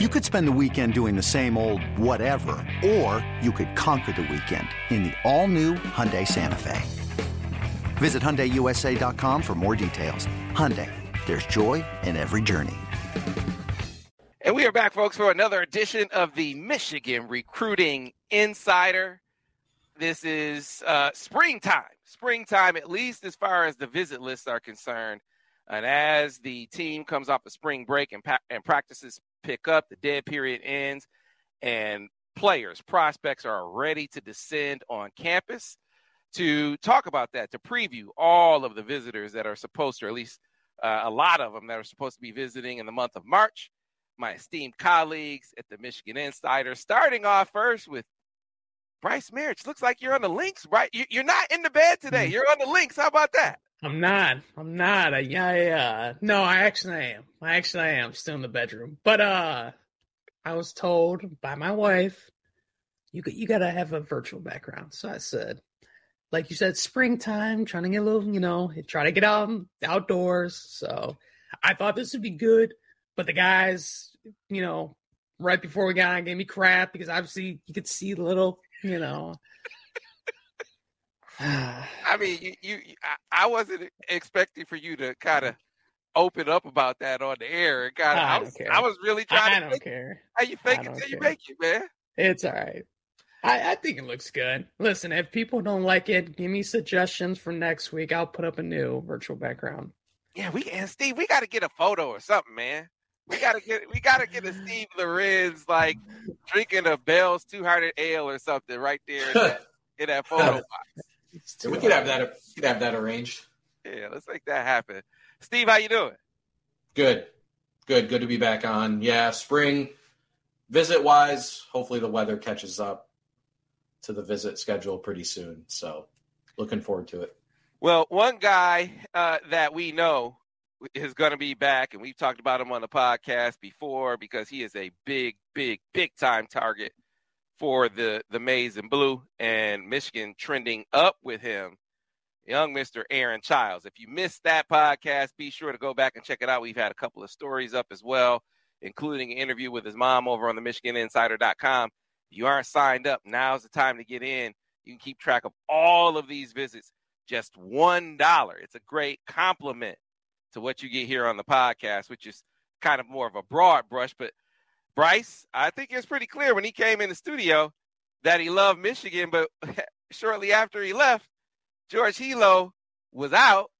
You could spend the weekend doing the same old whatever, or you could conquer the weekend in the all-new Hyundai Santa Fe. Visit HyundaiUSA.com for more details. Hyundai, there's joy in every journey. And we are back, folks, for another edition of the Michigan Recruiting Insider. This is uh, springtime, springtime, at least as far as the visit lists are concerned. And as the team comes off a spring break and, pa- and practices pick up, the dead period ends, and players, prospects are ready to descend on campus to talk about that, to preview all of the visitors that are supposed to, or at least uh, a lot of them that are supposed to be visiting in the month of March. My esteemed colleagues at the Michigan Insider, starting off first with Brice Marich. Looks like you're on the links, right? You're not in the bed today. Mm. You're on the links. How about that? I'm not. I'm not. I, yeah, uh, no, I actually am. I actually am still in the bedroom. But uh, I was told by my wife, you you got to have a virtual background. So I said, like you said, springtime, trying to get a little, you know, try to get out outdoors. So I thought this would be good, but the guys, you know, right before we got on, gave me crap because obviously you could see the little, you know. I mean, you, you I, I wasn't expecting for you to kind of open up about that on the air. Of, I, I, was, I was really trying I to. I don't care. How you fake it till you make it, man. It's all right. I, I think it looks good. Listen, if people don't like it, give me suggestions for next week. I'll put up a new virtual background. Yeah, we and Steve, we got to get a photo or something, man. We gotta get we gotta get a Steve Lorenz like drinking a Bell's Two Hearted Ale or something right there in that, in that photo box. Yeah, we could have that. We could have that arranged. Yeah, let's make that happen. Steve, how you doing? Good, good, good to be back on. Yeah, spring visit wise, hopefully the weather catches up to the visit schedule pretty soon. So, looking forward to it. Well, one guy uh, that we know is going to be back, and we've talked about him on the podcast before because he is a big, big, big time target for the the maize and blue and Michigan trending up with him. Young Mr. Aaron Chiles. If you missed that podcast, be sure to go back and check it out. We've had a couple of stories up as well, including an interview with his mom over on the MichiganInsider.com. If you aren't signed up, now's the time to get in. You can keep track of all of these visits just $1. It's a great compliment to what you get here on the podcast, which is kind of more of a broad brush, but Brice, I think it's pretty clear when he came in the studio that he loved Michigan, but shortly after he left, George Helow was out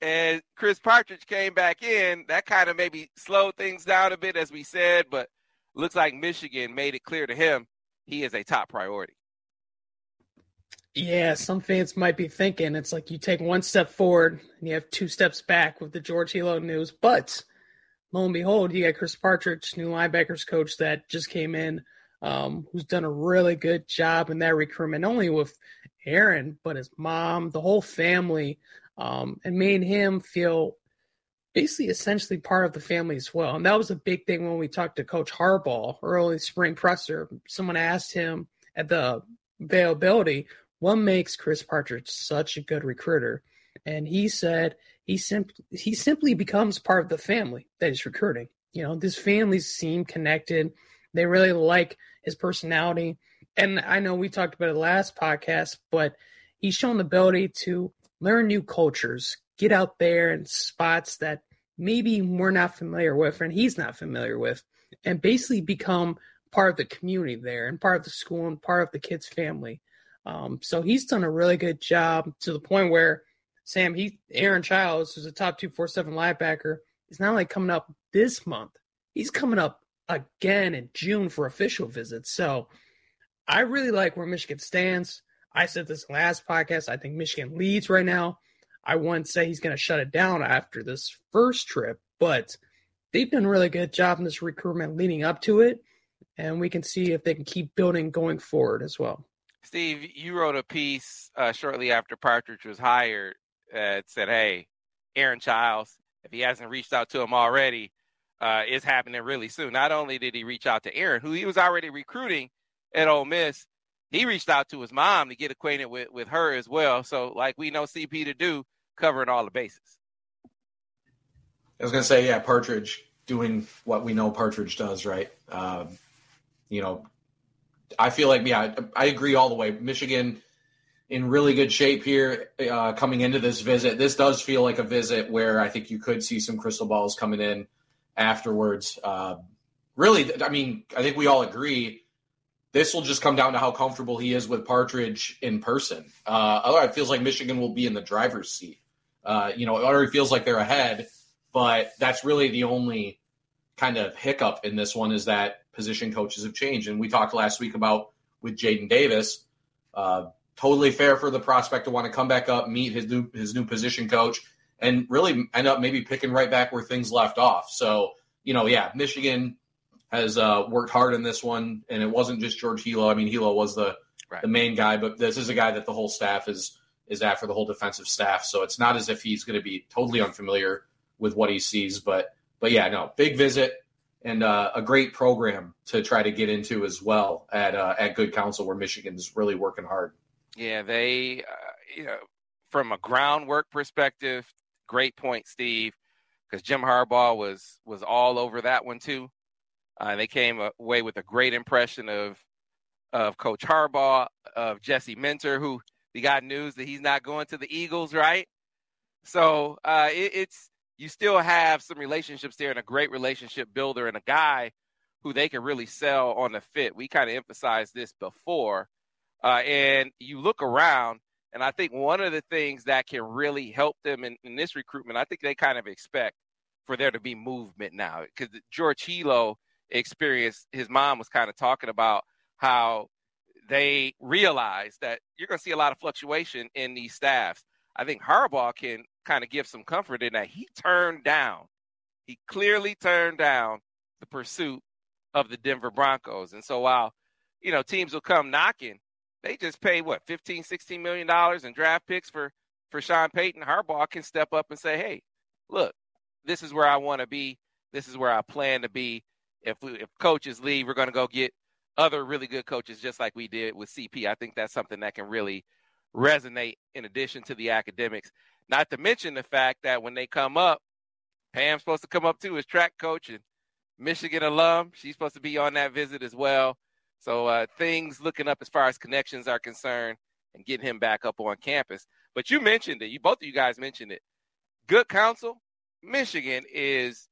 and Chris Partridge came back in. That kind of maybe slowed things down a bit, as we said, but looks like Michigan made it clear to him he is a top priority. Yeah, some fans might be thinking it's like you take one step forward and you have two steps back with the George Helow news, but lo and behold, you got Chris Partridge, new linebackers coach that just came in, um, who's done a really good job in that recruitment, only with Aaron, but his mom, the whole family, um, and made him feel basically essentially part of the family as well. And that was a big thing when we talked to Coach Harbaugh early spring presser. Someone asked him at the availability, what makes Chris Partridge such a good recruiter? And he said he simply he simply becomes part of the family that he's recruiting. You know, this families seem connected. They really like his personality. And I know we talked about it last podcast, but he's shown the ability to learn new cultures, get out there in spots that maybe we're not familiar with and he's not familiar with, and basically become part of the community there and part of the school and part of the kid's family. Um, so he's done a really good job to the point where Sam, he Aaron Chiles, who's a top two four seven linebacker, is not only coming up this month, he's coming up again in June for official visits. So I really like where Michigan stands. I said this last podcast. I think Michigan leads right now. I wouldn't say he's going to shut it down after this first trip, but they've done a really good job in this recruitment leading up to it. And we can see if they can keep building going forward as well. Steve, you wrote a piece uh, shortly after Partridge was hired uh, said, "Hey, Aaron Chiles, if he hasn't reached out to him already, uh, is happening really soon." Not only did he reach out to Aaron, who he was already recruiting at Ole Miss, he reached out to his mom to get acquainted with with her as well. So, like we know CP to do, covering all the bases. I was gonna say, yeah, Partridge doing what we know Partridge does, right? Um, you know, I feel like yeah, I agree all the way. Michigan in really good shape here uh, coming into this visit. This does feel like a visit where I think you could see some crystal balls coming in afterwards. Uh, really, I mean, I think we all agree this will just come down to how comfortable he is with Partridge in person. Uh, it feels like Michigan will be in the driver's seat. Uh, you know, it already feels like they're ahead, but that's really the only kind of hiccup in this one is that position coaches have changed. And we talked last week about with Jadyn Davis. Uh, totally fair for the prospect to want to come back up, meet his new his new position coach, and really end up maybe picking right back where things left off. So you know, yeah, Michigan has uh, worked hard in this one, and it wasn't just George Helow. I mean, Helow was the right. the main guy, but this is a guy that the whole staff is is after the whole defensive staff. So it's not as if he's going to be totally unfamiliar with what he sees. But but yeah, no, big visit and uh, a great program to try to get into as well at uh, at Good Counsel, where Michigan's really working hard. Yeah, they uh, you know from a groundwork perspective, great point, Steve, because Jim Harbaugh was was all over that one too. Uh, they came away with a great impression of of Coach Harbaugh, of Jesse Minter, who we got news that he's not going to the Eagles, right? So uh, it, it's you still have some relationships there and a great relationship builder and a guy who they can really sell on the fit. We kind of emphasized this before, uh, and you look around, and I think one of the things that can really help them in, in this recruitment, I think they kind of expect for there to be movement now because George Helow experience, his mom was kind of talking about how they realize that you're going to see a lot of fluctuation in these staffs. I think Harbaugh can kind of give some comfort in that he turned down, he clearly turned down the pursuit of the Denver Broncos. And so while, you know, teams will come knocking, they just pay what, 15, 16 million dollars in draft picks for for Sean Payton. Harbaugh can step up and say, "Hey, look, this is where I want to be. This is where I plan to be if we, if coaches leave, we're going to go get other really good coaches, just like we did with CP. I think that's something that can really resonate in addition to the academics. Not to mention the fact that when they come up, Pam's supposed to come up too as track coach and Michigan alum. She's supposed to be on that visit as well. So uh, things looking up as far as connections are concerned and getting him back up on campus. But you mentioned it. You both of you guys mentioned it. Good counsel. Michigan is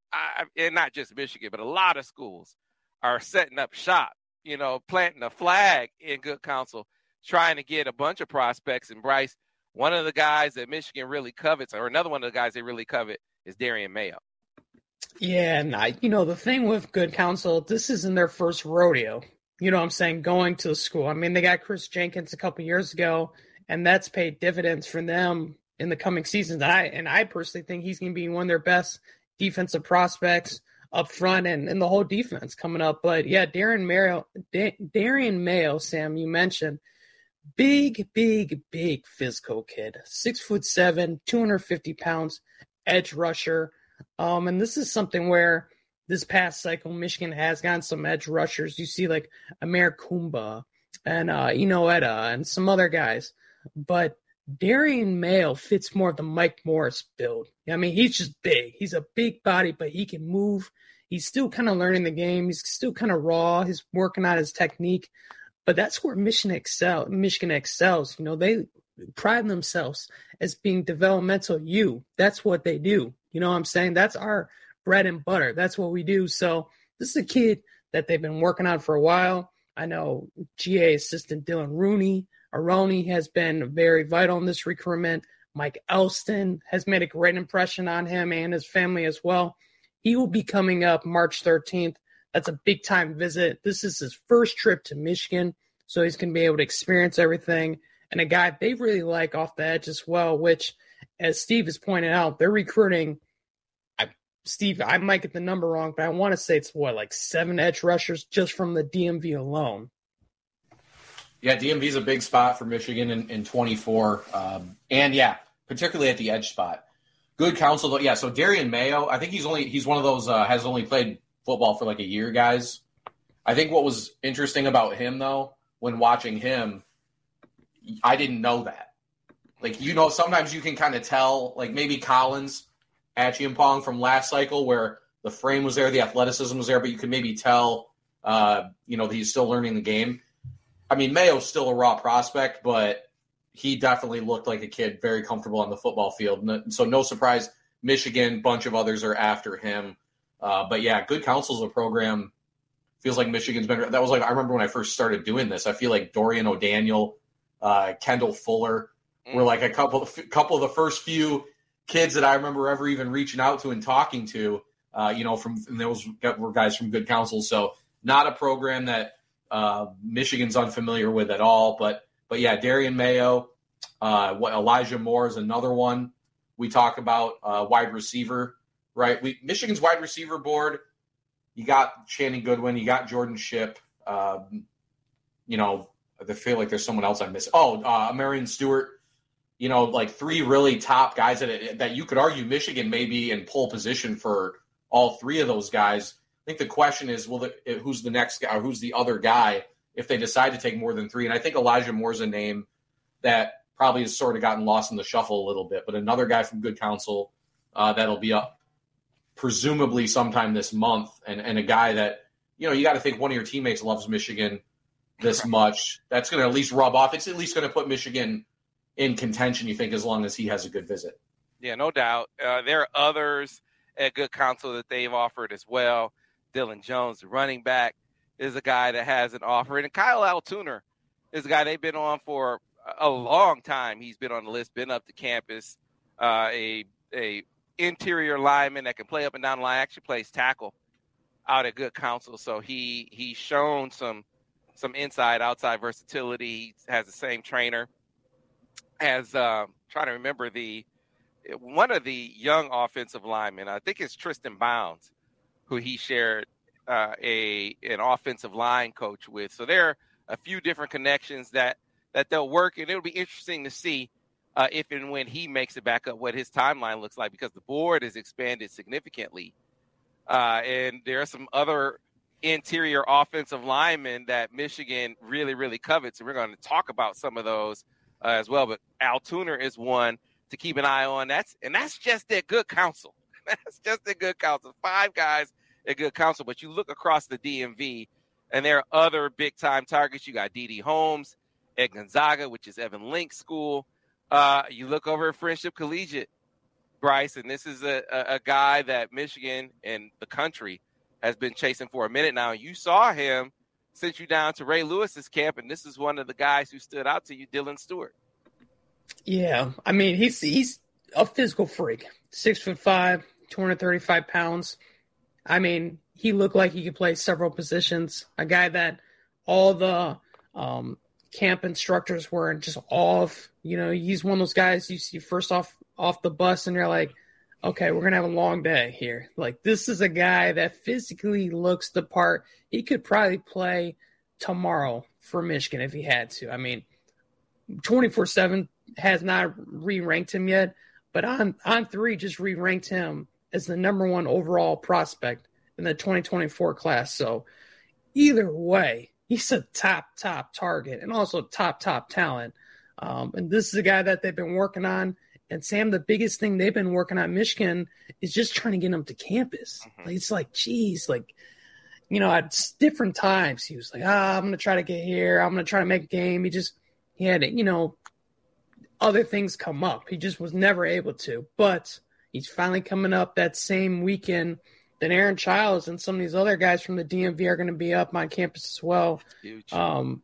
and not just Michigan, but a lot of schools are setting up shop, you know, planting a flag in good counsel, trying to get a bunch of prospects. And Brice, one of the guys that Michigan really covets, or another one of the guys they really covet, is Darien Mayo. Yeah, and I, you know, the thing with good counsel, this isn't their first rodeo. You know what I'm saying? Going to the school. I mean, they got Chris Jenkins a couple years ago, and that's paid dividends for them in the coming seasons. I and I personally think he's going to be one of their best defensive prospects up front and, and the whole defense coming up. But yeah, Darren Mayo, da- Darien Mayo, Sam, you mentioned big, big, big physical kid, six foot seven, 250 pounds, edge rusher. Um, and this is something where this past cycle, Michigan has gotten some edge rushers. You see like Aymeric Koumba and uh, and some other guys. But Darien Mayo fits more of the Mike Morris build. I mean, he's just big. He's a big body, but he can move. He's still kind of learning the game. He's still kind of raw. He's working on his technique. But that's where Michigan excel. Michigan excels. You know, they pride themselves as being developmental you. That's what they do. You know what I'm saying? That's our bread and butter. That's what we do. So this is a kid that they've been working on for a while. I know GA assistant Dylan Rooney Aroney has been very vital in this recruitment. Mike Elston has made a great impression on him and his family as well. He will be coming up March 13th. That's a big time visit. This is his first trip to Michigan, so he's going to be able to experience everything. And a guy they really like off the edge as well, which, as Steve has pointed out, they're recruiting. Steve, I might get the number wrong, but I want to say it's what, like seven edge rushers just from the DMV alone. Yeah, DMV is a big spot for Michigan in, in 24. Um, and yeah, particularly at the edge spot. Good counsel, though. yeah. So Darien Mayo, I think he's only he's one of those uh, has only played football for like a year, guys. I think what was interesting about him though, when watching him, I didn't know that. Like you know, sometimes you can kind of tell, like maybe Collins, Acheampong from last cycle, where the frame was there, the athleticism was there, but you could maybe tell, uh, you know, that he's still learning the game. I mean, Mayo's still a raw prospect, but he definitely looked like a kid very comfortable on the football field. So no surprise, Michigan, bunch of others are after him. Uh, but yeah, good counsel is a program. Feels like Michigan's been. That was like I remember when I first started doing this. I feel like Dorian O'Daniel, uh, Kendall Fuller mm. were like a couple, couple of the first few kids that I remember ever even reaching out to and talking to. Uh, you know, from those were guys from good counsel. So not a program that uh, Michigan's unfamiliar with at all. But but yeah, Darien Mayo, uh, what Elijah Moore is another one we talk about uh, wide receiver. Right, we Michigan's wide receiver board. You got Channing Goodwin, you got Jordan Shipp. Um, you know, I feel like there's someone else I miss. Oh, uh, Marion Stewart. You know, like three really top guys that that you could argue Michigan may be in pole position for all three of those guys I think the question is, well, the, who's the next guy or who's the other guy if they decide to take more than three? And I think Elijah Moore's a name that probably has sort of gotten lost in the shuffle a little bit, but another guy from good counsel uh, that'll be up presumably sometime this month, and, and a guy that, you know, you got to think one of your teammates loves Michigan this much. That's going to at least rub off. It's at least going to put Michigan in contention, you think, as long as he has a good visit. Yeah, no doubt. Uh, there are others at good counsel that they've offered as well. Dylan Jones, the running back, is a guy that has an offer. And Kyle Altuner is a guy they've been on for a long time. He's been on the list, been up to campus, uh, a a interior lineman that can play up and down the line. Actually plays tackle out at good counsel. So he he's shown some some inside outside versatility. He has the same trainer as uh, trying to remember the one of the young offensive linemen. I think it's Tristan Bounds who he shared uh, a an offensive line coach with. So there are a few different connections that that they'll work, and it'll be interesting to see uh, if and when he makes it back up what his timeline looks like because the board has expanded significantly, uh, and there are some other interior offensive linemen that Michigan really really covets, and we're going to talk about some of those uh, as well. But Altuner is one to keep an eye on. That's and that's just their good counsel. That's just a good counsel. Five guys a good counsel. But you look across the DMV, and there are other big time targets. You got D.D. Holmes at Gonzaga, which is Evan Link School. Uh, you look over at Friendship Collegiate, Brice, and this is a, a, a guy that Michigan and the country has been chasing for a minute now. You saw him sent you down to Ray Lewis's camp, and this is one of the guys who stood out to you, Dylan Stewart. Yeah, I mean he's he's a physical freak, six foot five, two hundred thirty five pounds. I mean, he looked like he could play several positions. A guy that all the um, camp instructors were just off. You know, he's one of those guys you see first off off the bus, and you're like, okay, we're gonna have a long day here. Like this is a guy that physically looks the part. He could probably play tomorrow for Michigan if he had to. I mean, twenty four seven has not re ranked him yet, but on on three just re ranked him as the number one overall prospect in the 2024 class. So either way, he's a top, top target and also top, top talent. Um, and this is a guy that they've been working on. And Sam, the biggest thing they've been working on Michigan is just trying to get him to campus. Mm-hmm. Like, it's like, geez, like, you know, at different times he was like, ah, I'm going to try to get here. I'm going to try to make a game. He just, he had, you know, other things come up. He just was never able to. But He's finally coming up that same weekend. Then Aaron Chiles and some of these other guys from the DMV are going to be up on campus as well. Um,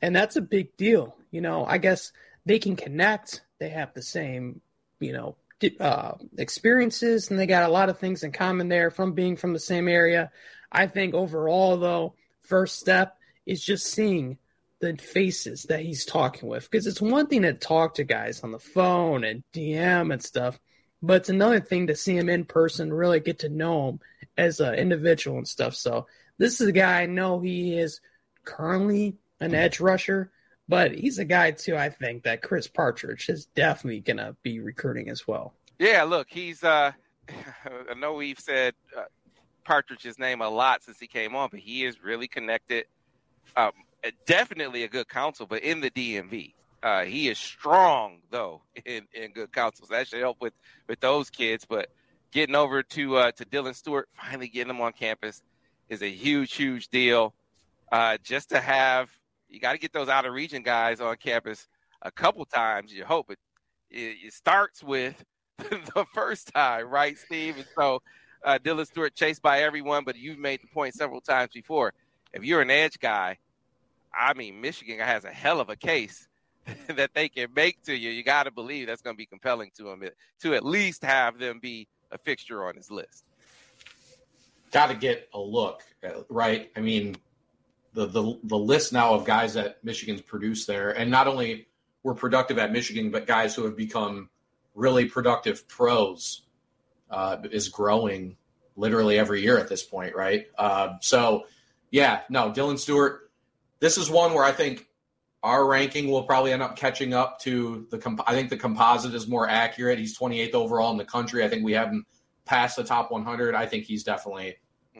and that's a big deal. You know, I guess they can connect. They have the same, you know, uh, experiences, and they got a lot of things in common there from being from the same area. I think overall, though, first step is just seeing the faces that he's talking with because it's one thing to talk to guys on the phone and DM and stuff but it's another thing to see him in person, really get to know him as an individual and stuff. So this is a guy I know he is currently an edge rusher, but he's a guy too. I think that Chris Partridge is definitely gonna be recruiting as well. Yeah, look, he's. uh I know we've said uh, Partridge's name a lot since he came on, but he is really connected. Um, definitely a good counsel, but in the DMV. Uh, he is strong though in, in good counsel. So that should help with with those kids. But getting over to uh, to Dylan Stewart, finally getting him on campus is a huge, huge deal. Uh, just to have, you got to get those out of region guys on campus a couple times. You hope it, it, it starts with the first time, right, Steve? And so uh, Dylan Stewart chased by everyone, but you've made the point several times before. If you're an edge guy, I mean, Michigan has a hell of a case that they can make to you. You got to believe that's going to be compelling to them to at least have them be a fixture on his list. Got to get a look, right? I mean, the, the the list now of guys that Michigan's produced there, and not only were productive at Michigan, but guys who have become really productive pros uh, is growing literally every year at this point, right? Uh, so, yeah, no, Dylan Stewart. This is one where I think our ranking will probably end up catching up to the. Comp- I think the composite is more accurate. He's 28th overall in the country. I think we have him past the top 100. I think he's definitely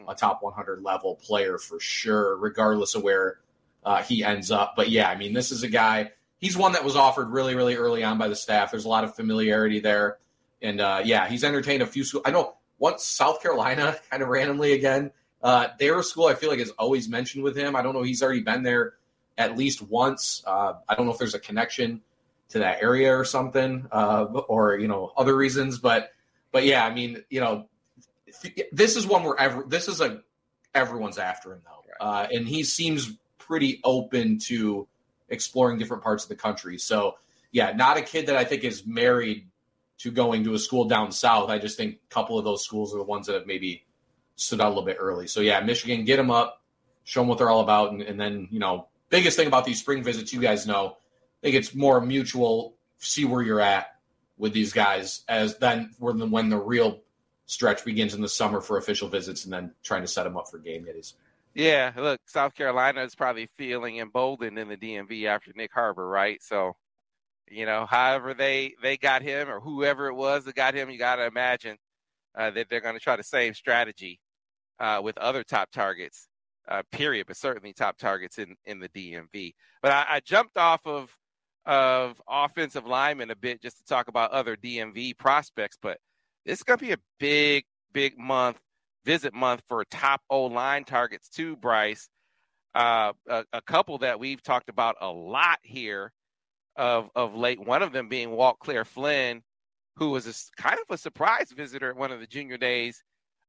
a top 100 level player for sure, regardless of where uh, he ends up. But yeah, I mean, this is a guy. He's one that was offered really, really early on by the staff. There's a lot of familiarity there, and uh, yeah, he's entertained a few schools. I know once South Carolina, kind of randomly again. Uh, their school, I feel like, is always mentioned with him. I don't know. He's already been there at least once. Uh, I don't know if there's a connection to that area or something, uh, or you know, other reasons. But but yeah, I mean, you know, this is one where ever this is a everyone's after him though, uh, and he seems pretty open to exploring different parts of the country. So yeah, not a kid that I think is married to going to a school down south. I just think a couple of those schools are the ones that have maybe stood out a little bit early. So yeah, Michigan, get them up, show them what they're all about, and, and then you know, biggest thing about these spring visits, you guys know, I think it's more mutual. See where you're at with these guys as then when the real stretch begins in the summer for official visits and then trying to set them up for game days. Yeah, look, South Carolina is probably feeling emboldened in the DMV after Nyck Harbor, right? So, you know, however they they got him or whoever it was that got him, you got to imagine uh, that they're going to try the same strategy uh, with other top targets. Uh, period, but certainly top targets in in the DMV. But I, I jumped off of of offensive linemen a bit just to talk about other DMV prospects, but this is going to be a big, big month, visit month for top O line targets too, Brice. Uh, a, a, couple that we've talked about a lot here of of late. One of them being Walt Claire Flynn, who was a, kind of a surprise visitor at one of the junior days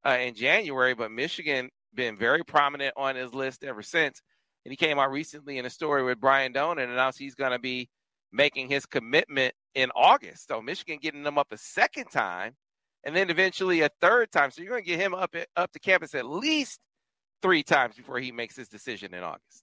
uh, in January, but Michigan been very prominent on his list ever since. And he came out recently in a story with Brian Dohn and announced he's going to be making his commitment in August. So Michigan getting them up a second time and then eventually a third time. So you're going to get him up up to campus at least three times before he makes his decision in August.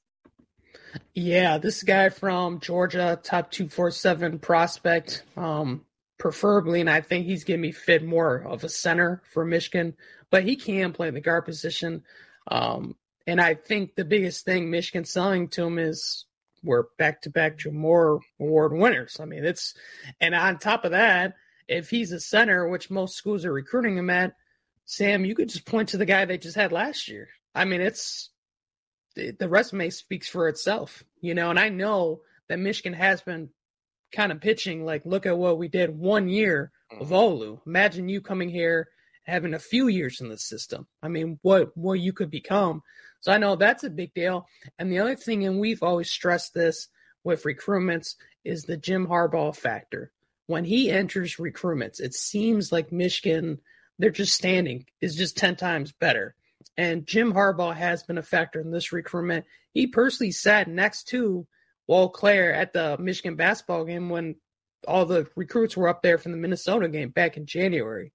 Yeah, this guy from Georgia, top two four seven prospect, um, preferably, and I think he's going to be fit more of a center for Michigan, but he can play the guard position. Um, and I think the biggest thing Michigan's selling to him is we're back to back Moore Award winners. I mean, it's and on top of that, if he's a center, which most schools are recruiting him at, Sam, you could just point to the guy they just had last year. I mean, it's the resume speaks for itself, you know. And I know that Michigan has been kind of pitching like, look at what we did one year of mm-hmm. Olu. Imagine you coming here having a few years in the system. I mean, what what you could become. So I know that's a big deal. And the other thing, and we've always stressed this with recruitments, is the Jim Harbaugh factor when he enters recruitments, it seems like Michigan, they're just standing is just 10 times better. And Jim Harbaugh has been a factor in this recruitment. He personally sat next to Walt Claire at the Michigan basketball game when all the recruits were up there from the Minnesota game back in January.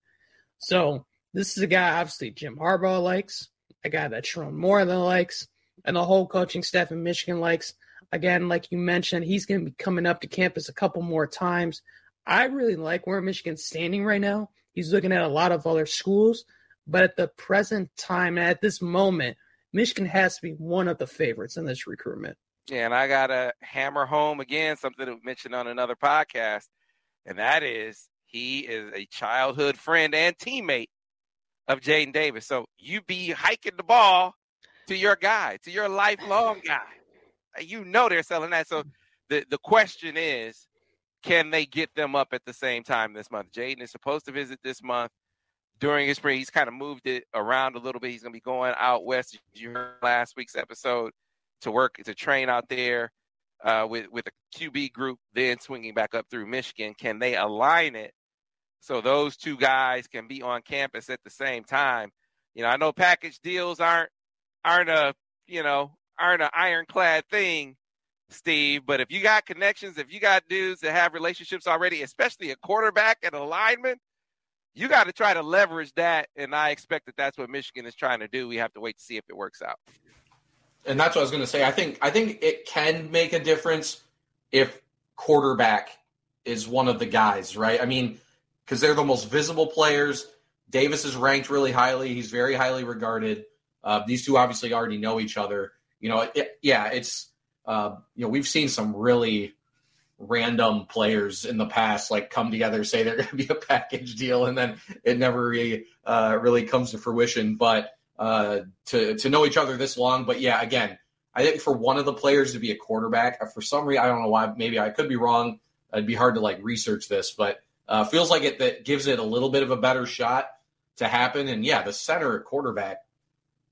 So this is a guy obviously Jim Harbaugh likes, a guy that Sherrone Moore than likes, and the whole coaching staff in Michigan likes. Again, like you mentioned, he's going to be coming up to campus a couple more times. I really like where Michigan's standing right now. He's looking at a lot of other schools, but at the present time, at this moment, Michigan has to be one of the favorites in this recruitment. Yeah, and I got to hammer home again something that we mentioned on another podcast, and that is he is a childhood friend and teammate of Jadyn Davis. So you be hiking the ball to your guy, to your lifelong guy. You know they're selling that. So the, the question is, can they get them up at the same time this month? Jadyn is supposed to visit this month. during his spring. He's kind of moved it around a little bit. He's going to be going out west. You heard last week's episode to work to train out there uh, with with a QB group, then swinging back up through Michigan. Can they align it so those two guys can be on campus at the same time? You know, I know package deals aren't aren't a you know aren't an ironclad thing, Steve. But if you got connections, if you got dudes that have relationships already, especially a quarterback and a lineman, you got to try to leverage that. And I expect that that's what Michigan is trying to do. We have to wait to see if it works out and that's what I was going to say. I think I think it can make a difference if quarterback is one of the guys, right? I mean, because they're the most visible players. Davis is ranked really highly. He's very highly regarded. Uh, these two obviously already know each other. You know, it, yeah, it's uh, you know we've seen some really random players in the past like come together say they're going to be a package deal and then it never really uh, really comes to fruition. But uh, to to know each other this long. But yeah, again, I think for one of the players to be a quarterback, uh, for some reason, I don't know why. Maybe I could be wrong. It'd be hard to like research this, but uh, feels like it that gives it a little bit of a better shot to happen. And yeah, the center quarterback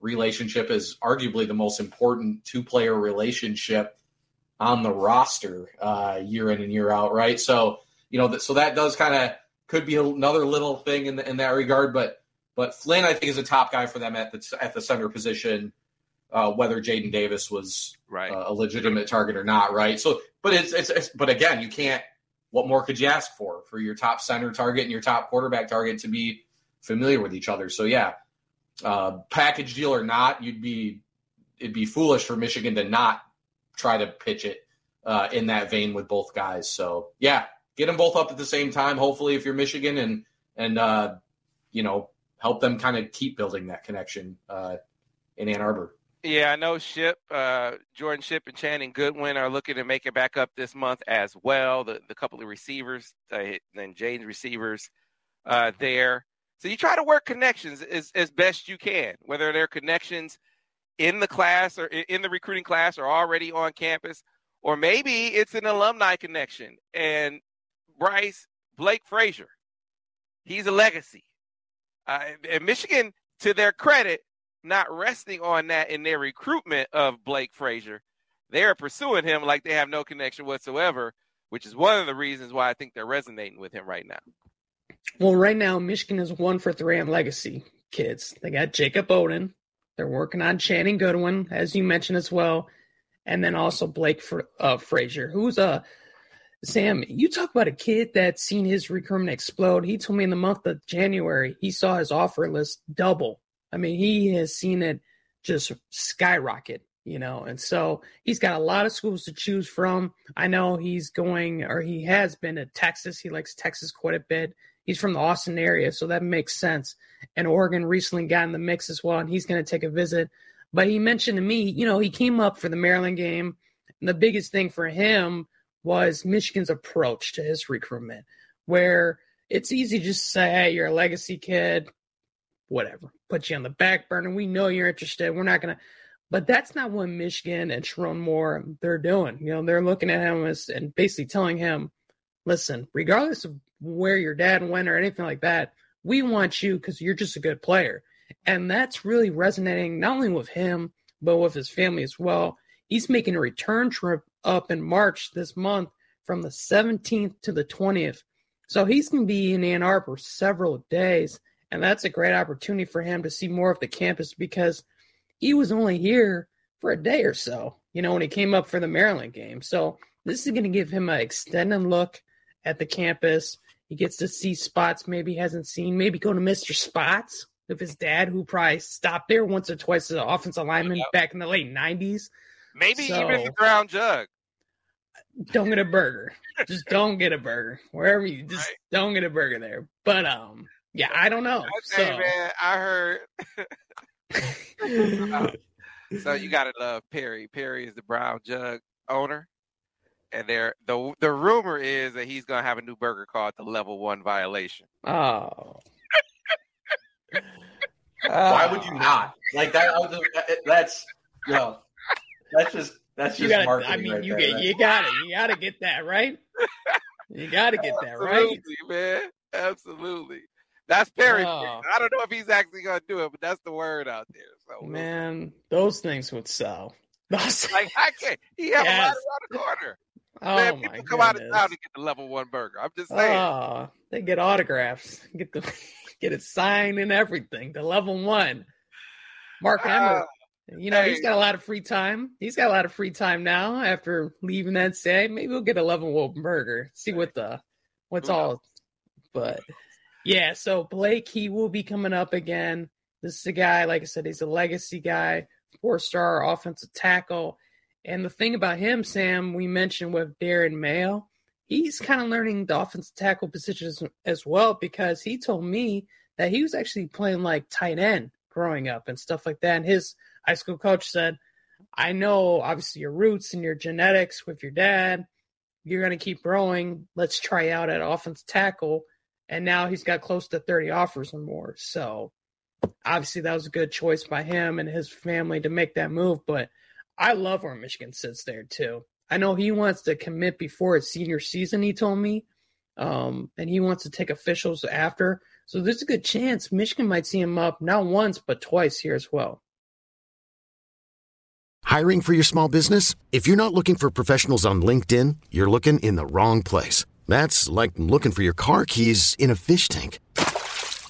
relationship is arguably the most important two player relationship on the roster uh, year in and year out, right? So you know, so that does kind of could be another little thing in the, in that regard, but but Flynn, I think, is a top guy for them at the at the center position. Uh, whether Jadyn Davis was right. uh, a legitimate target or not, right? So, but it's, it's, it's but again, you can't. What more could you ask for for your top center target and your top quarterback target to be familiar with each other? So, yeah, uh, package deal or not, you'd be it'd be foolish for Michigan to not try to pitch it uh, in that vein with both guys. So, yeah, get them both up at the same time. Hopefully, if you're Michigan and and uh, you know help them kind of keep building that connection uh, in Ann Arbor. Yeah, I know Shipp, uh, Jordan Shipp, and Channing Goodwin are looking to make it back up this month as well. The the couple of receivers, uh, then Jane's receivers uh, there. So you try to work connections as, as best you can, whether they're connections in the class or in the recruiting class or already on campus, or maybe it's an alumni connection. And Brice Blake Frazier, he's a legacy. Uh, and Michigan, to their credit, not resting on that in their recruitment of Blake Frazier, they are pursuing him like they have no connection whatsoever, which is one of the reasons why I think they're resonating with him right now. Well, right now, Michigan is one for three on legacy kids. They got Jacob Oden. They're working on Channing Goodwin, as you mentioned as well, and then also Blake uh, Frazier, who's a Sam, you talk about a kid that's seen his recruitment explode. He told me in the month of January, he saw his offer list double. I mean, he has seen it just skyrocket, you know, and so he's got a lot of schools to choose from. I know he's going, or he has been to Texas. He likes Texas quite a bit. He's from the Austin area, so that makes sense. And Oregon recently got in the mix as well, and he's going to take a visit. But he mentioned to me, you know, he came up for the Maryland game. And the biggest thing for him was Michigan's approach to his recruitment, where it's easy just to say, hey, you're a legacy kid, whatever, put you on the back burner. We know you're interested. We're not going to. But that's not what Michigan and Sherrone Moore they're doing. You know, they're looking at him as and basically telling him, listen, regardless of where your dad went or anything like that, we want you because you're just a good player. And that's really resonating not only with him, but with his family as well. He's making a return trip up in March this month from the 17th to the 20th. So he's going to be in Ann Arbor several days. And that's a great opportunity for him to see more of the campus because he was only here for a day or so, you know, when he came up for the Maryland game. So this is going to give him an extended look at the campus. He gets to see spots maybe he hasn't seen, maybe go to Mr. Spots with his dad, who probably stopped there once or twice as an offensive lineman yep. back in the late 90s. Maybe so, even the Brown Jug don't get a burger. just don't get a burger wherever you just right. don't get a burger there. But um, yeah, I don't know. so. man, I heard. so you gotta love Perry. Perry is the Brown Jug owner, and there the the rumor is that he's gonna have a new burger called the Level One Violation. Oh. Why would ah. you not like that? That's you know, that's just that's just gotta, marketing. I mean, right you there, get, you got it. You got to get that right. You got to get that right, man. Absolutely. That's Perry. Oh. I don't know if he's actually going to do it, but that's the word out there. So Man, those things would sell. Those, like I can't. He have Yes. a lot around the corner. Oh Man, my people come out of goodness. town to get the level one burger. I'm just saying. Oh, they get autographs, get the get it signed and everything. The level one, Mark Emmert. Ah, You know, he's got a lot of free time. He's got a lot of free time now after leaving that say. Maybe we'll get a level one burger. See what the what's all but yeah, so Blake, he will be coming up again. This is a guy, like I said, he's a legacy guy, four star offensive tackle. And the thing about him, Sam, we mentioned with Darren Mayo, he's kind of learning the offensive tackle position as, as well because he told me that he was actually playing like tight end growing up and stuff like that. And his high school coach said, I know obviously your roots and your genetics with your dad. You're going to keep growing. Let's try out at offensive tackle. And now he's got close to 30 offers or more. So obviously that was a good choice by him and his family to make that move. But I love where Michigan sits there too. I know he wants to commit before his senior season, he told me. Um, and he wants to take officials after. So there's a good chance Michigan might see him up not once, but twice here as well. Hiring for your small business? If you're not looking for professionals on LinkedIn, you're looking in the wrong place. That's like looking for your car keys in a fish tank.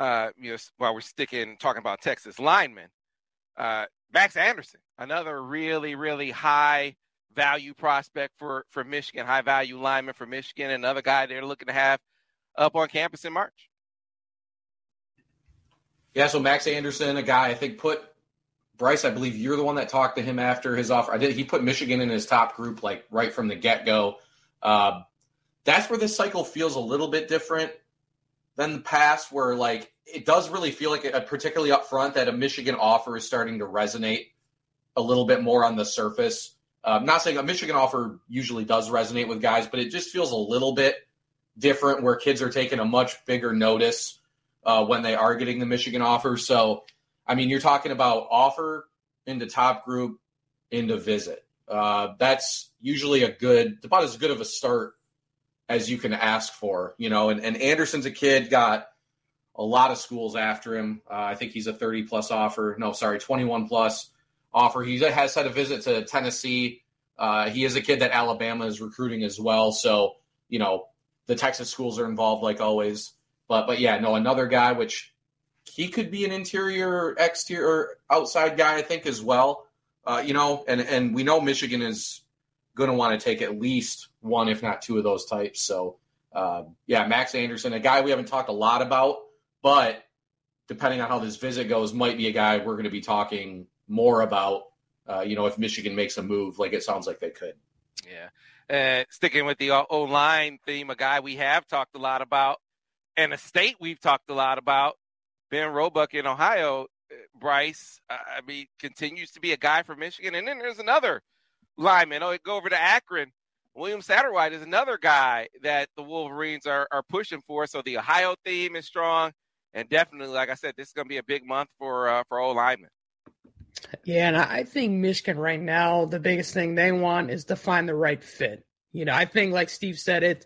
uh, you know, while we're sticking talking about Texas linemen, uh, Max Anderson, another really, really high value prospect for for Michigan, high value lineman for Michigan, another guy they're looking to have up on campus in March. Yeah, so Max Anderson, a guy I think put Brice, I believe you're the one that talked to him after his offer. I did. He put Michigan in his top group like right from the get go. Uh, that's where this cycle feels a little bit different than the past, where like it does really feel like, uh particularly up front, that a Michigan offer is starting to resonate a little bit more on the surface. Uh, I'm not saying a Michigan offer usually does resonate with guys, but it just feels a little bit different where kids are taking a much bigger notice uh, when they are getting the Michigan offer. So, I mean, you're talking about offer into top group into visit. Uh, that's usually a good, about as good of a start as you can ask for, you know. And, and Anderson's a kid, got a lot of schools after him. Uh, I think he's a 30 plus offer. No, sorry, 21 plus offer. He has had a visit to Tennessee. Uh, he is a kid that Alabama is recruiting as well. So, you know, the Texas schools are involved like always. But but yeah, no, another guy which he could be an interior, exterior, outside guy, I think as well. Uh, you know, and and we know Michigan is going to want to take at least one, if not two, of those types. So uh, yeah, Max Anderson, a guy we haven't talked a lot about, but depending on how this visit goes, might be a guy we're going to be talking more about. Uh, you know, if Michigan makes a move, like it sounds like they could. Yeah. And sticking with the O line theme, a guy we have talked a lot about, and a state we've talked a lot about, Ben Roebuck in Ohio. uh, Brice, uh, I mean, continues to be a guy for Michigan. And then there's another lineman. Oh, go over to Akron. William Satterwhite is another guy that the Wolverines are, are pushing for. So the Ohio theme is strong. And definitely, like I said, this is going to be a big month for uh, for old linemen. Yeah, and I think Michigan right now, the biggest thing they want is to find the right fit. You know, I think, like Steve said, it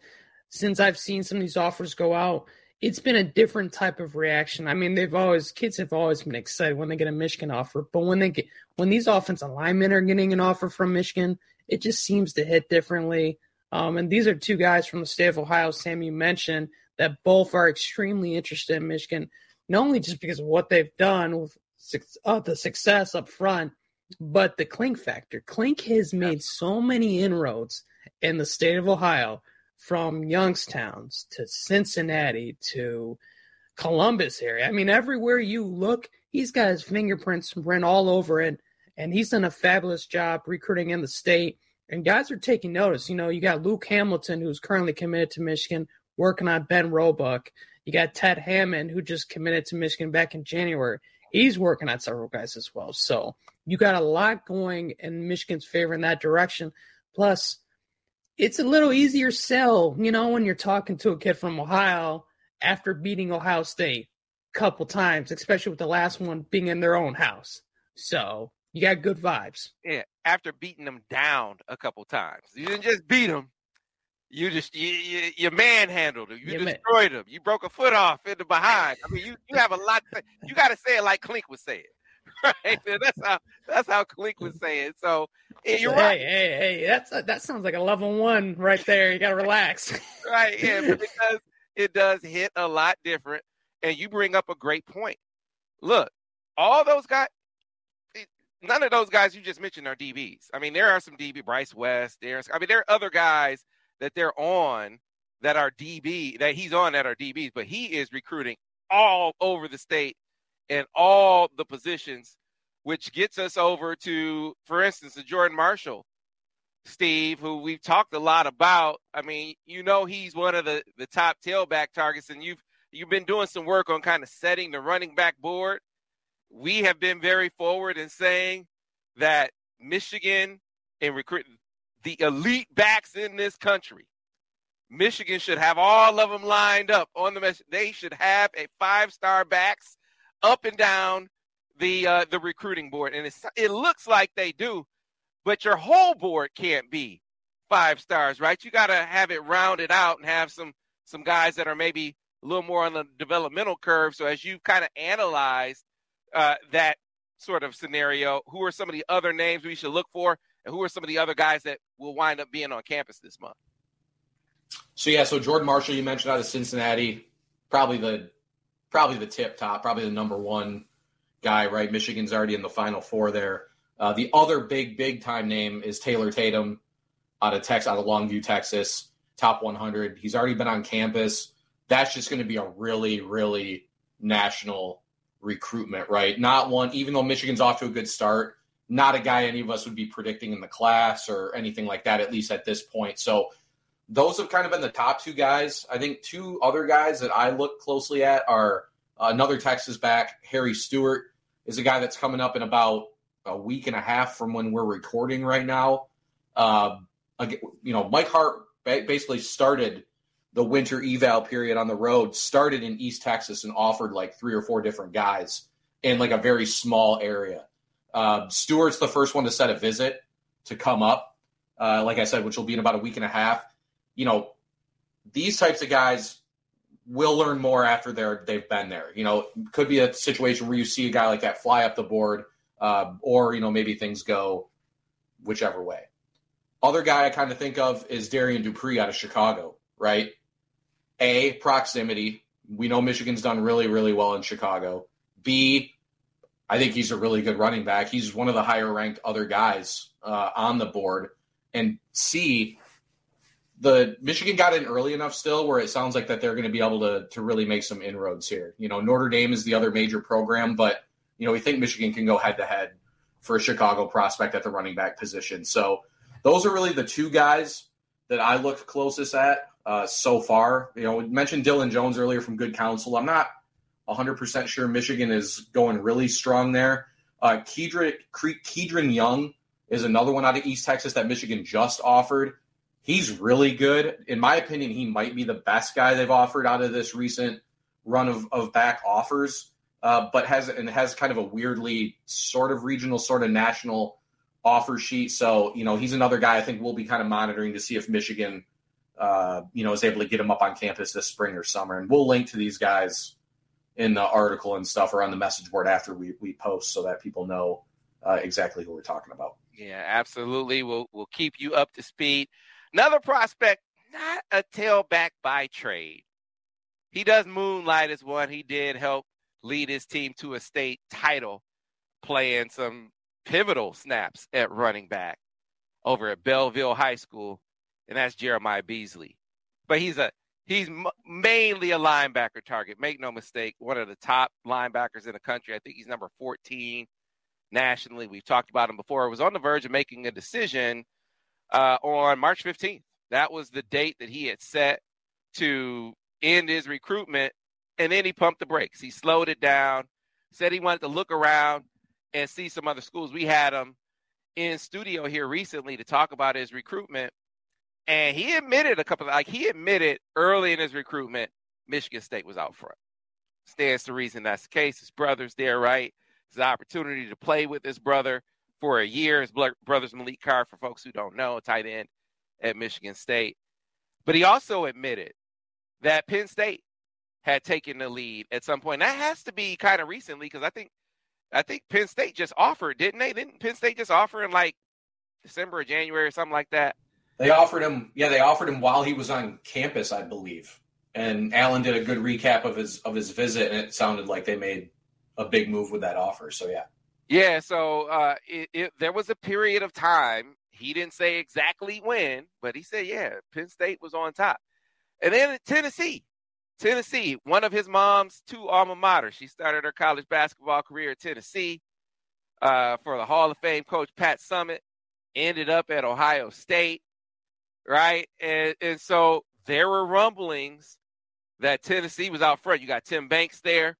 since I've seen some of these offers go out, it's been a different type of reaction. I mean, they've always kids have always been excited when they get a Michigan offer, but when they get when these offensive linemen are getting an offer from Michigan, it just seems to hit differently. Um, and these are two guys from the state of Ohio, Sam, you mentioned, that both are extremely interested in Michigan. not only just because of what they've done with uh, the success up front, but the Clink factor. Clink has made so many inroads in the state of Ohio, from Youngstown's to Cincinnati to Columbus area. I mean, everywhere you look, he's got his fingerprints run all over it, and he's done a fabulous job recruiting in the state. And guys are taking notice. You know, you got Luke Hamilton, who's currently committed to Michigan, working on Ben Roebuck. You got Ted Hammond, who just committed to Michigan back in January. He's working on several guys as well. So you got a lot going in Michigan's favor in that direction. Plus, it's a little easier sell, you know, when you're talking to a kid from Ohio after beating Ohio State a couple times, especially with the last one being in their own house. So you got good vibes. Yeah, after beating them down a couple times, you didn't just beat them. You just you, you, you manhandled them. You, you destroyed man. them. You broke a foot off in the behind. I mean, you, you have a lot. To, you got to say it like Clink would say it. Right? that's how that's how Clink was saying. So you're hey, right. Hey, hey, that's a, that sounds like a level one right there. You got to relax. right? Yeah, because it does hit a lot different. And you bring up a great point. Look, all those guys. None of those guys you just mentioned are DBs. I mean, there are some DB, Bryce West. There's, I mean, there are other guys that they're on that are DB that he's on that are DBs, but he is recruiting all over the state in all the positions, which gets us over to, for instance, the Jordan Marshall, Steve, who we've talked a lot about. I mean, you know, he's one of the, the top tailback targets, and you've you've been doing some work on kind of setting the running back board. We have been very forward in saying that Michigan and recruiting the elite backs in this country. Michigan should have all of them lined up on the mess. They should have a five star backs up and down the uh, the recruiting board, and it looks like they do, but your whole board can't be five stars, right? You got to have it rounded out and have some some guys that are maybe a little more on the developmental curve. So as you kind of analyze uh, that sort of scenario, who are some of the other names we should look for, and who are some of the other guys that will wind up being on campus this month? So yeah, so Jordan Marshall, you mentioned out of Cincinnati, probably the probably the tip top, probably the number one guy, right? Michigan's already in the final four there. Uh, the other big, big time name is Taylor Tatum out of Texas, out of Longview, Texas, top 100. He's already been on campus. That's just going to be a really, really national recruitment, right? Not one, even though Michigan's off to a good start, not a guy any of us would be predicting in the class or anything like that, at least at this point. So those have kind of been the top two guys. I think two other guys that I look closely at are uh, another Texas back, Harry Stewart, is a guy that's coming up in about a week and a half from when we're recording right now. Uh, you know, Mike Hart basically started the winter eval period on the road, started in East Texas and offered like three or four different guys in like a very small area. Uh, Stewart's the first one to set a visit to come up, uh, like I said, which will be in about a week and a half you know, these types of guys will learn more after they're they've been there. You know, could be a situation where you see a guy like that fly up the board, uh, or you know maybe things go whichever way. Other guy I kind of think of is Darian Dupree out of Chicago, right? A proximity. We know Michigan's done really really well in Chicago. B, I think he's a really good running back. He's one of the higher ranked other guys uh, on the board. And C, the Michigan got in early enough still where it sounds like that they're going to be able to to really make some inroads here. You know, Notre Dame is the other major program, but you know, we think Michigan can go head to head for a Chicago prospect at the running back position. So those are really the two guys that I look closest at uh, so far. You know, we mentioned Dylan Jones earlier from Good Counsel. I'm not 100% sure Michigan is going really strong there. Uh, Kedren, Kedren Young is another one out of East Texas that Michigan just offered he's really good. In my opinion, he might be the best guy they've offered out of this recent run of, of back offers. Uh, but has and has kind of a weirdly sort of regional, sort of national offer sheet. So you know he's another guy I think we'll be kind of monitoring to see if Michigan, uh, you know, is able to get him up on campus this spring or summer. And we'll link to these guys in the article and stuff or on the message board after we we post so that people know uh, exactly who we're talking about. Yeah, absolutely. We'll we'll keep you up to speed. Another prospect, not a tailback by trade. He does moonlight as one. He did help lead his team to a state title, playing some pivotal snaps at running back over at Belleville High School, and that's Jeremiah Beasley. But he's a he's m- mainly a linebacker target. Make no mistake, one of the top linebackers in the country. I think he's number 14 nationally. We've talked about him before. He was on the verge of making a decision uh, on March 15th. That was the date that he had set to end his recruitment, and then he pumped the brakes. He slowed it down, said he wanted to look around and see some other schools. We had him in studio here recently to talk about his recruitment, and he admitted a couple of, like he admitted early in his recruitment, Michigan State was out front. Stands to reason that's the case. His brother's there, right? It's an opportunity to play with his brother for a year. His brother's Malik Carr, for folks who don't know, tight end at Michigan State. But he also admitted that Penn State had taken the lead at some point. That has to be kind of recently because I think I think Penn State just offered, didn't they? Didn't Penn State just offer in like December or January or something like that? They offered him, yeah, they offered him while he was on campus, I believe. And Alan did a good recap of his of his visit, and it sounded like they made a big move with that offer. So yeah, yeah. So uh, it, it, there was a period of time. He didn't say exactly when, but he said, yeah, Penn State was on top. And then Tennessee, Tennessee, one of his mom's two alma mater. She started her college basketball career at Tennessee uh, for the Hall of Fame coach Pat Summitt, Ended up at Ohio State, right? And and so there were rumblings that Tennessee was out front. You got Tim Banks there.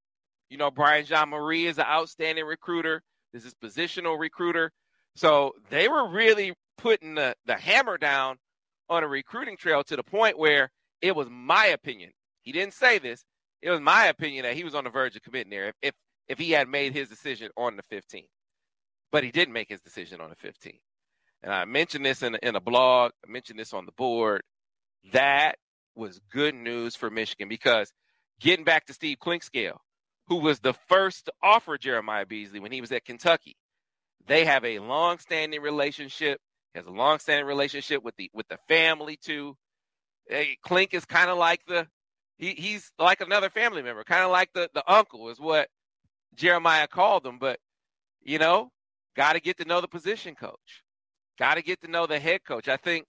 You know, Brian Jean-Mary is an outstanding recruiter. This is positional recruiter. So they were really putting the, the hammer down on a recruiting trail to the point where it was my opinion. He didn't say this. It was my opinion that he was on the verge of committing there if, if, if he had made his decision on the 15th. But he didn't make his decision on the 15th. And I mentioned this in, in a blog, I mentioned this on the board. That was good news for Michigan because getting back to Steve Clinkscale, who was the first to offer Jeremiah Beasley when he was at Kentucky, they have a long-standing relationship. He has a long-standing relationship with the with the family too. Hey, Clink is kind of like the he, he's like another family member, kind of like the the uncle is what Jeremiah called him. But you know, got to get to know the position coach, got to get to know the head coach. I think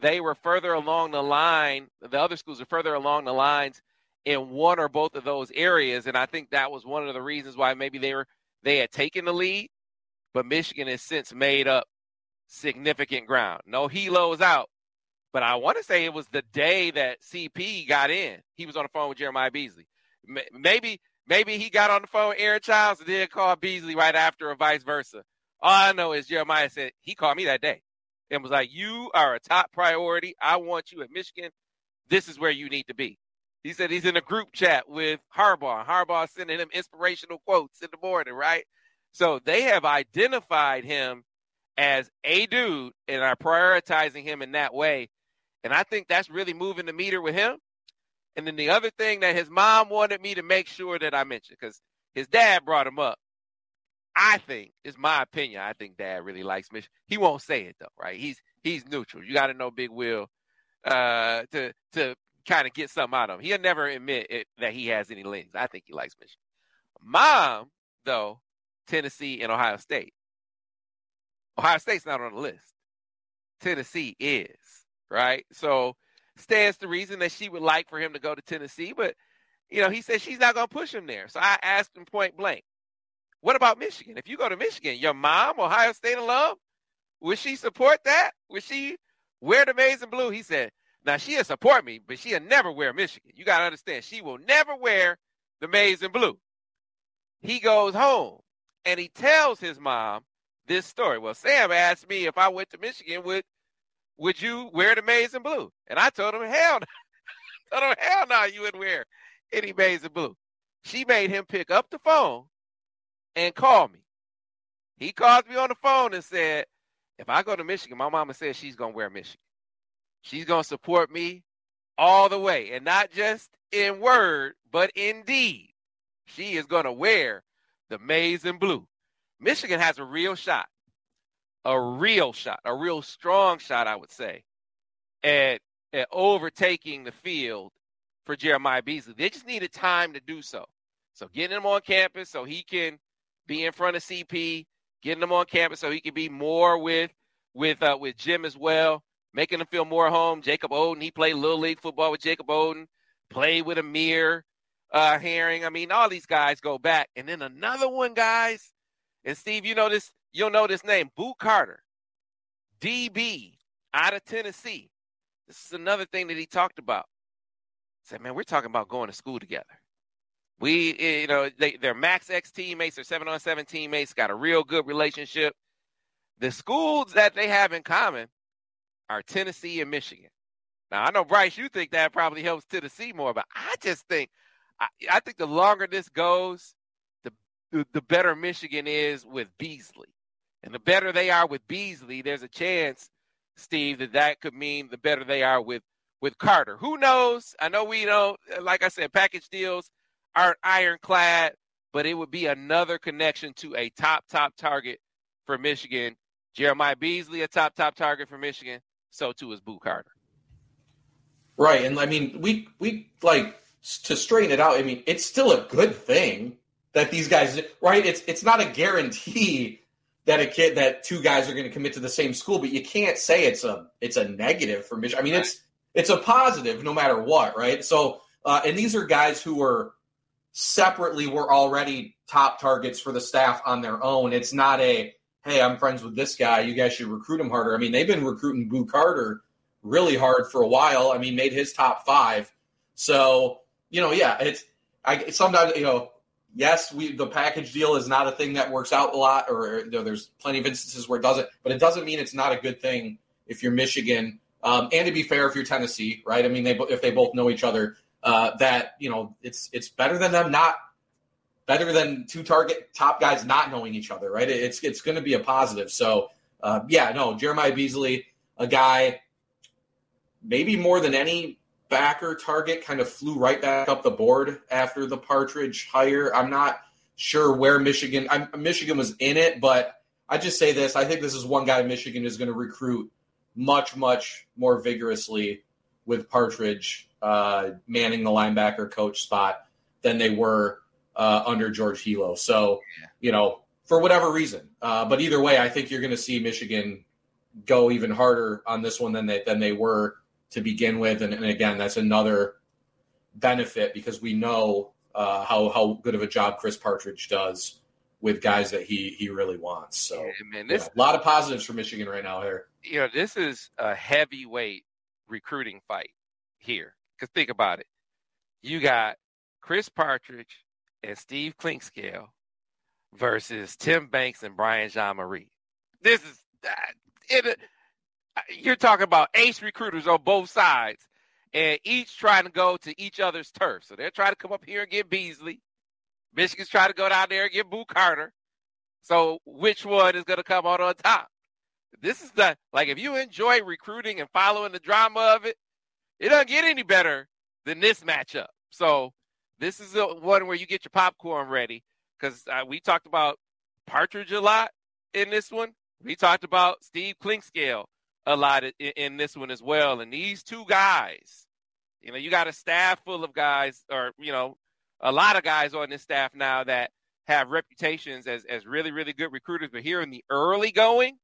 they were further along the line. The other schools are further along the lines in one or both of those areas, and I think that was one of the reasons why maybe they were they had taken the lead, but Michigan has since made up significant ground. No Helow's out, but I want to say it was the day that CP got in. He was on the phone with Jeremiah Beasley. Maybe maybe he got on the phone with Aaron Chiles and then called Beasley right after, or vice versa. All I know is Jeremiah said he called me that day and was like, "You are a top priority. I want you at Michigan. This is where you need to be." He said he's in a group chat with Harbaugh. Harbaugh sending him inspirational quotes in the morning, right? So they have identified him as a dude and are prioritizing him in that way. And I think that's really moving the meter with him. And then the other thing that his mom wanted me to make sure that I mentioned, because his dad brought him up. I think, it's my opinion. I think dad really likes Michigan. He won't say it though, right? He's he's neutral. You got to know Big Will uh, to to kind of get something out of him. He'll never admit it, that he has any leanings. I think he likes Michigan. Mom, though, Tennessee and Ohio State. Ohio State's not on the list. Tennessee is right? So stands to reason that she would like for him to go to Tennessee, but you know, he said she's not going to push him there. So I asked him point blank, "What about Michigan? If you go to Michigan, your mom, Ohio State alum, would she support that? Would she wear the maize and blue?" He said, "Now she'll support me, but she'll never wear Michigan. You got to understand, she will never wear the maize and blue." He goes home and he tells his mom this story. Well, Sam asked me if I went to Michigan, would would you wear the maize and blue? And I told him, hell no. Told him, hell no, you wouldn't wear any maize and blue. She made him pick up the phone and call me. He called me on the phone and said, if I go to Michigan, my mama says she's to wear Michigan. She's going to support me all the way. And not just in word, but in deed. She is going to wear the maize and blue. Michigan has a real shot a real shot, a real strong shot, I would say, at, at overtaking the field for Jeremiah Beasley. They just needed time to do so. So getting him on campus so he can be in front of CP, getting him on campus so he can be more with with uh, with Jim as well, making them feel more home. Jacob Oden, he played little league football with Jacob Oden, played with Amir uh, Herring. I mean, all these guys go back. And then another one, guys, and Steve, you know this, you'll know this name, Boo Carter, DB out of Tennessee. This is another thing that he talked about. He said, man, we're talking about going to school together. We, eh, you know, they, they're Max X teammates, they're seven on seven teammates, got a real good relationship. The schools that they have in common are Tennessee and Michigan. Now, I know, Brice, you think that probably helps Tennessee more, but I just think, I, I think the longer this goes, the, the, better Michigan is with Beasley. And the better they are with Beasley, there's a chance, Steve, that that could mean the better they are with with Carter. Who knows? I know we don't, like I said, package deals aren't ironclad, but it would be another connection to a top, top target for Michigan. Jeremiah Beasley, a top, top target for Michigan. So too is Boo Carter. Right. And I mean, we, we like to straighten it out. I mean, it's still a good thing that these guys, right? It's, it's not a guarantee that a kid, that two guys are going to commit to the same school, but you can't say it's a, it's a negative for Michigan. I mean, it's, it's a positive no matter what, right? So, uh, and these are guys who were separately were already top targets for the staff on their own. It's not a hey, I'm friends with this guy. You guys should recruit him harder. I mean, they've been recruiting Boo Carter really hard for a while. I mean, made his top five. So you know, yeah, it's I sometimes you know. Yes, we the package deal is not a thing that works out a lot, or you know, there's plenty of instances where it doesn't. But it doesn't mean it's not a good thing if you're Michigan um, and to be fair, if you're Tennessee, right? I mean, they if they both know each other, uh, that you know it's it's better than them not better than two target top guys not knowing each other, right? It's it's going to be a positive. So uh, yeah, no, Jeremiah Beasley, a guy maybe more than any backer target, kind of flew right back up the board after the Partridge hire. I'm not sure where Michigan I'm, Michigan was in it, but I just say this: I think this is one guy Michigan is going to recruit much, much more vigorously with Partridge uh, manning the linebacker coach spot than they were uh, under George Helow. So, you know, for whatever reason. Uh, but either way, I think you're going to see Michigan go even harder on this one than they than they were to begin with. And, and again, that's another benefit because we know uh, how how good of a job Chris Partridge does with guys that he he really wants. So, yeah, man, this, yeah, a lot of positives for Michigan right now here you know, this is a heavyweight recruiting fight here. Because think about it. You got Chris Partridge and Steve Clinkscale versus Tim Banks and Brian Jean-Mary. This is it, uh, you're talking about ace recruiters on both sides, and each trying to go to each other's turf. So they're trying to come up here and get Beasley. Michigan's trying to go down there and get Boo Carter. So which one is going to come out on top? This is the like if you enjoy recruiting and following the drama of it, it doesn't get any better than this matchup. So this is the one where you get your popcorn ready because uh, we talked about Partridge a lot in this one. We talked about Steve Clinkscale a lot in, in this one as well. And these two guys, you know, you got a staff full of guys, or you know, a lot of guys on this staff now that have reputations as as really really good recruiters. But here in the early going,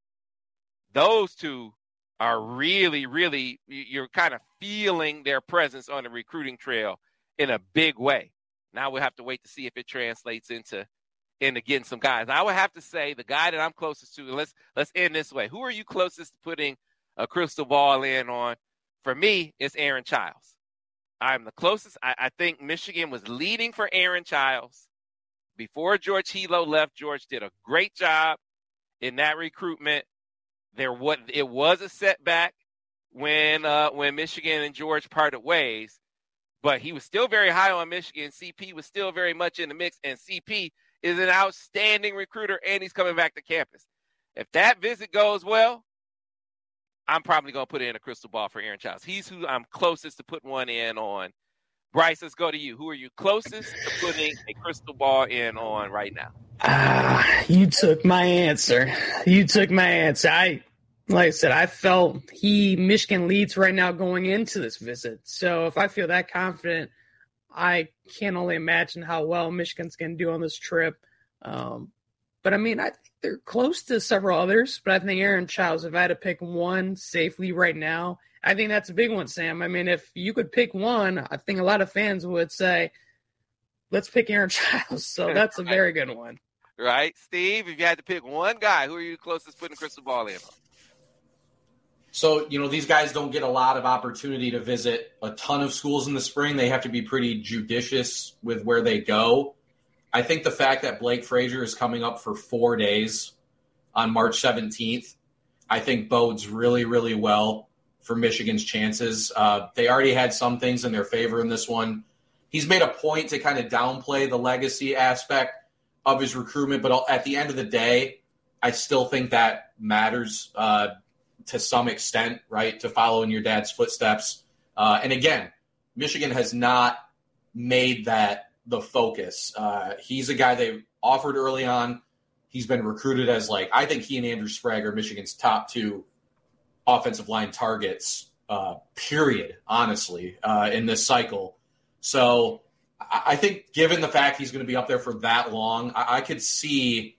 those two are really, really, you're kind of feeling their presence on the recruiting trail in a big way. Now we'll have to wait to see if it translates into into getting some guys. I would have to say the guy that I'm closest to. Let's let's end this way. Who are you closest to putting a crystal ball in on? For me, it's Aaron Chiles. I'm the closest. I, I think Michigan was leading for Aaron Chiles before George Helow left. George did a great job in that recruitment. There what it was a setback when uh, when Michigan and George parted ways, but he was still very high on Michigan. CP was still very much in the mix, and CP is an outstanding recruiter, and he's coming back to campus. If that visit goes well, I'm probably going to put in a crystal ball for Aaron Chiles. He's who I'm closest to putting one in on. Brice, let's go to you. Who are you closest to putting a crystal ball in on right now? Ah, uh, you took my answer. You took my answer. I, like I said, I felt he Michigan leads right now going into this visit. So if I feel that confident, I can't only imagine how well Michigan's going to do on this trip. Um, but I mean, I think they're close to several others. But I think Aaron Chiles, if I had to pick one safely right now, I think that's a big one, Sam. I mean, if you could pick one, I think a lot of fans would say, let's pick Aaron Chiles. So that's a very good one. Right. Steve, if you had to pick one guy, who are you closest putting crystal ball in? So, you know, these guys don't get a lot of opportunity to visit a ton of schools in the spring. They have to be pretty judicious with where they go. I think the fact that Blake Frazier is coming up for four days on March 17th, I think bodes really, really well for Michigan's chances. Uh, they already had some things in their favor in this one. He's made a point to kind of downplay the legacy aspect of his recruitment, but at the end of the day, I still think that matters. Uh, to some extent, right, to follow in your dad's footsteps. Uh, and again, Michigan has not made that the focus. Uh, he's a guy they offered early on. He's been recruited as like I think he and Andrew Sprague are Michigan's top two offensive line targets. Uh, period. Honestly, uh, in this cycle, so I think given the fact he's going to be up there for that long, I, I could see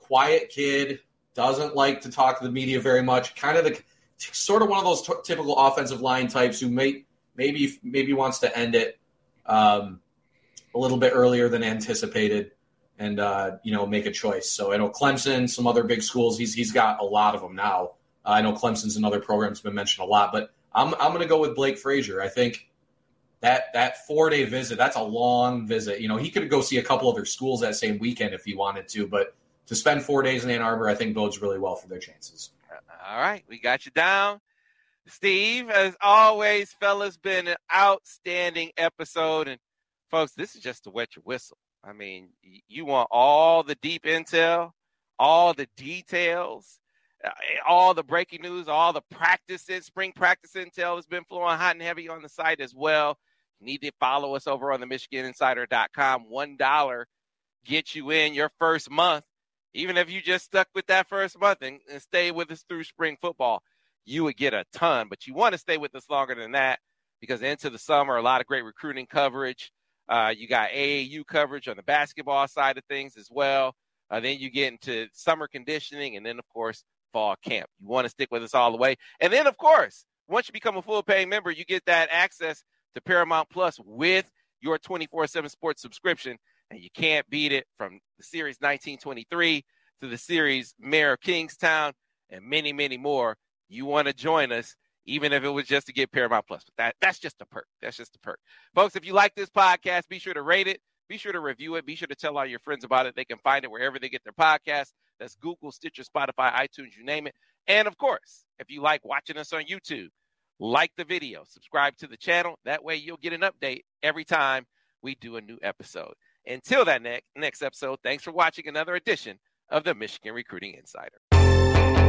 quiet kid doesn't like to talk to the media very much. Kind of the sort of one of those t- typical offensive line types who may maybe maybe wants to end it um, a little bit earlier than anticipated, and uh, you know make a choice. So I know Clemson, some other big schools. He's he's got a lot of them now. Uh, I know Clemson's another program's been mentioned a lot, but I'm I'm going to go with Blake Frazier. I think that that four day visit that's a long visit. You know he could go see a couple other schools that same weekend if he wanted to, but to spend four days in Ann Arbor, I think bodes really well for their chances. All right, we got you down. Steve, as always, fellas, been an outstanding episode. And folks, this is just to wet your whistle. I mean, you want all the deep intel, all the details, uh, all the breaking news, all the practices, spring practice intel has been flowing hot and heavy on the site as well. You need to follow us over on the MichiganInsider.com. $1 gets you in your first month even if you just stuck with that first month and, and stay with us through spring football, you would get a ton. But you want to stay with us longer than that because into the summer, a lot of great recruiting coverage. Uh, you got AAU coverage on the basketball side of things as well. Uh, then you get into summer conditioning, and then of course fall camp. You want to stick with us all the way, and then of course once you become a full paying member, you get that access to Paramount Plus with your 24/7 sports subscription and you can't beat it from the series 1923 to the series Mayor of Kingstown and many, many more. You want to join us, even if it was just to get Paramount Plus. But that, that's just a perk. That's just a perk. Folks, if you like this podcast, be sure to rate it. Be sure to review it. Be sure to tell all your friends about it. They can find it wherever they get their podcast. That's Google, Stitcher, Spotify, iTunes, you name it. And of course, if you like watching us on YouTube, like the video, subscribe to the channel. That way you'll get an update every time we do a new episode. Until that ne- next episode, thanks for watching another edition of the Michigan Recruiting Insider.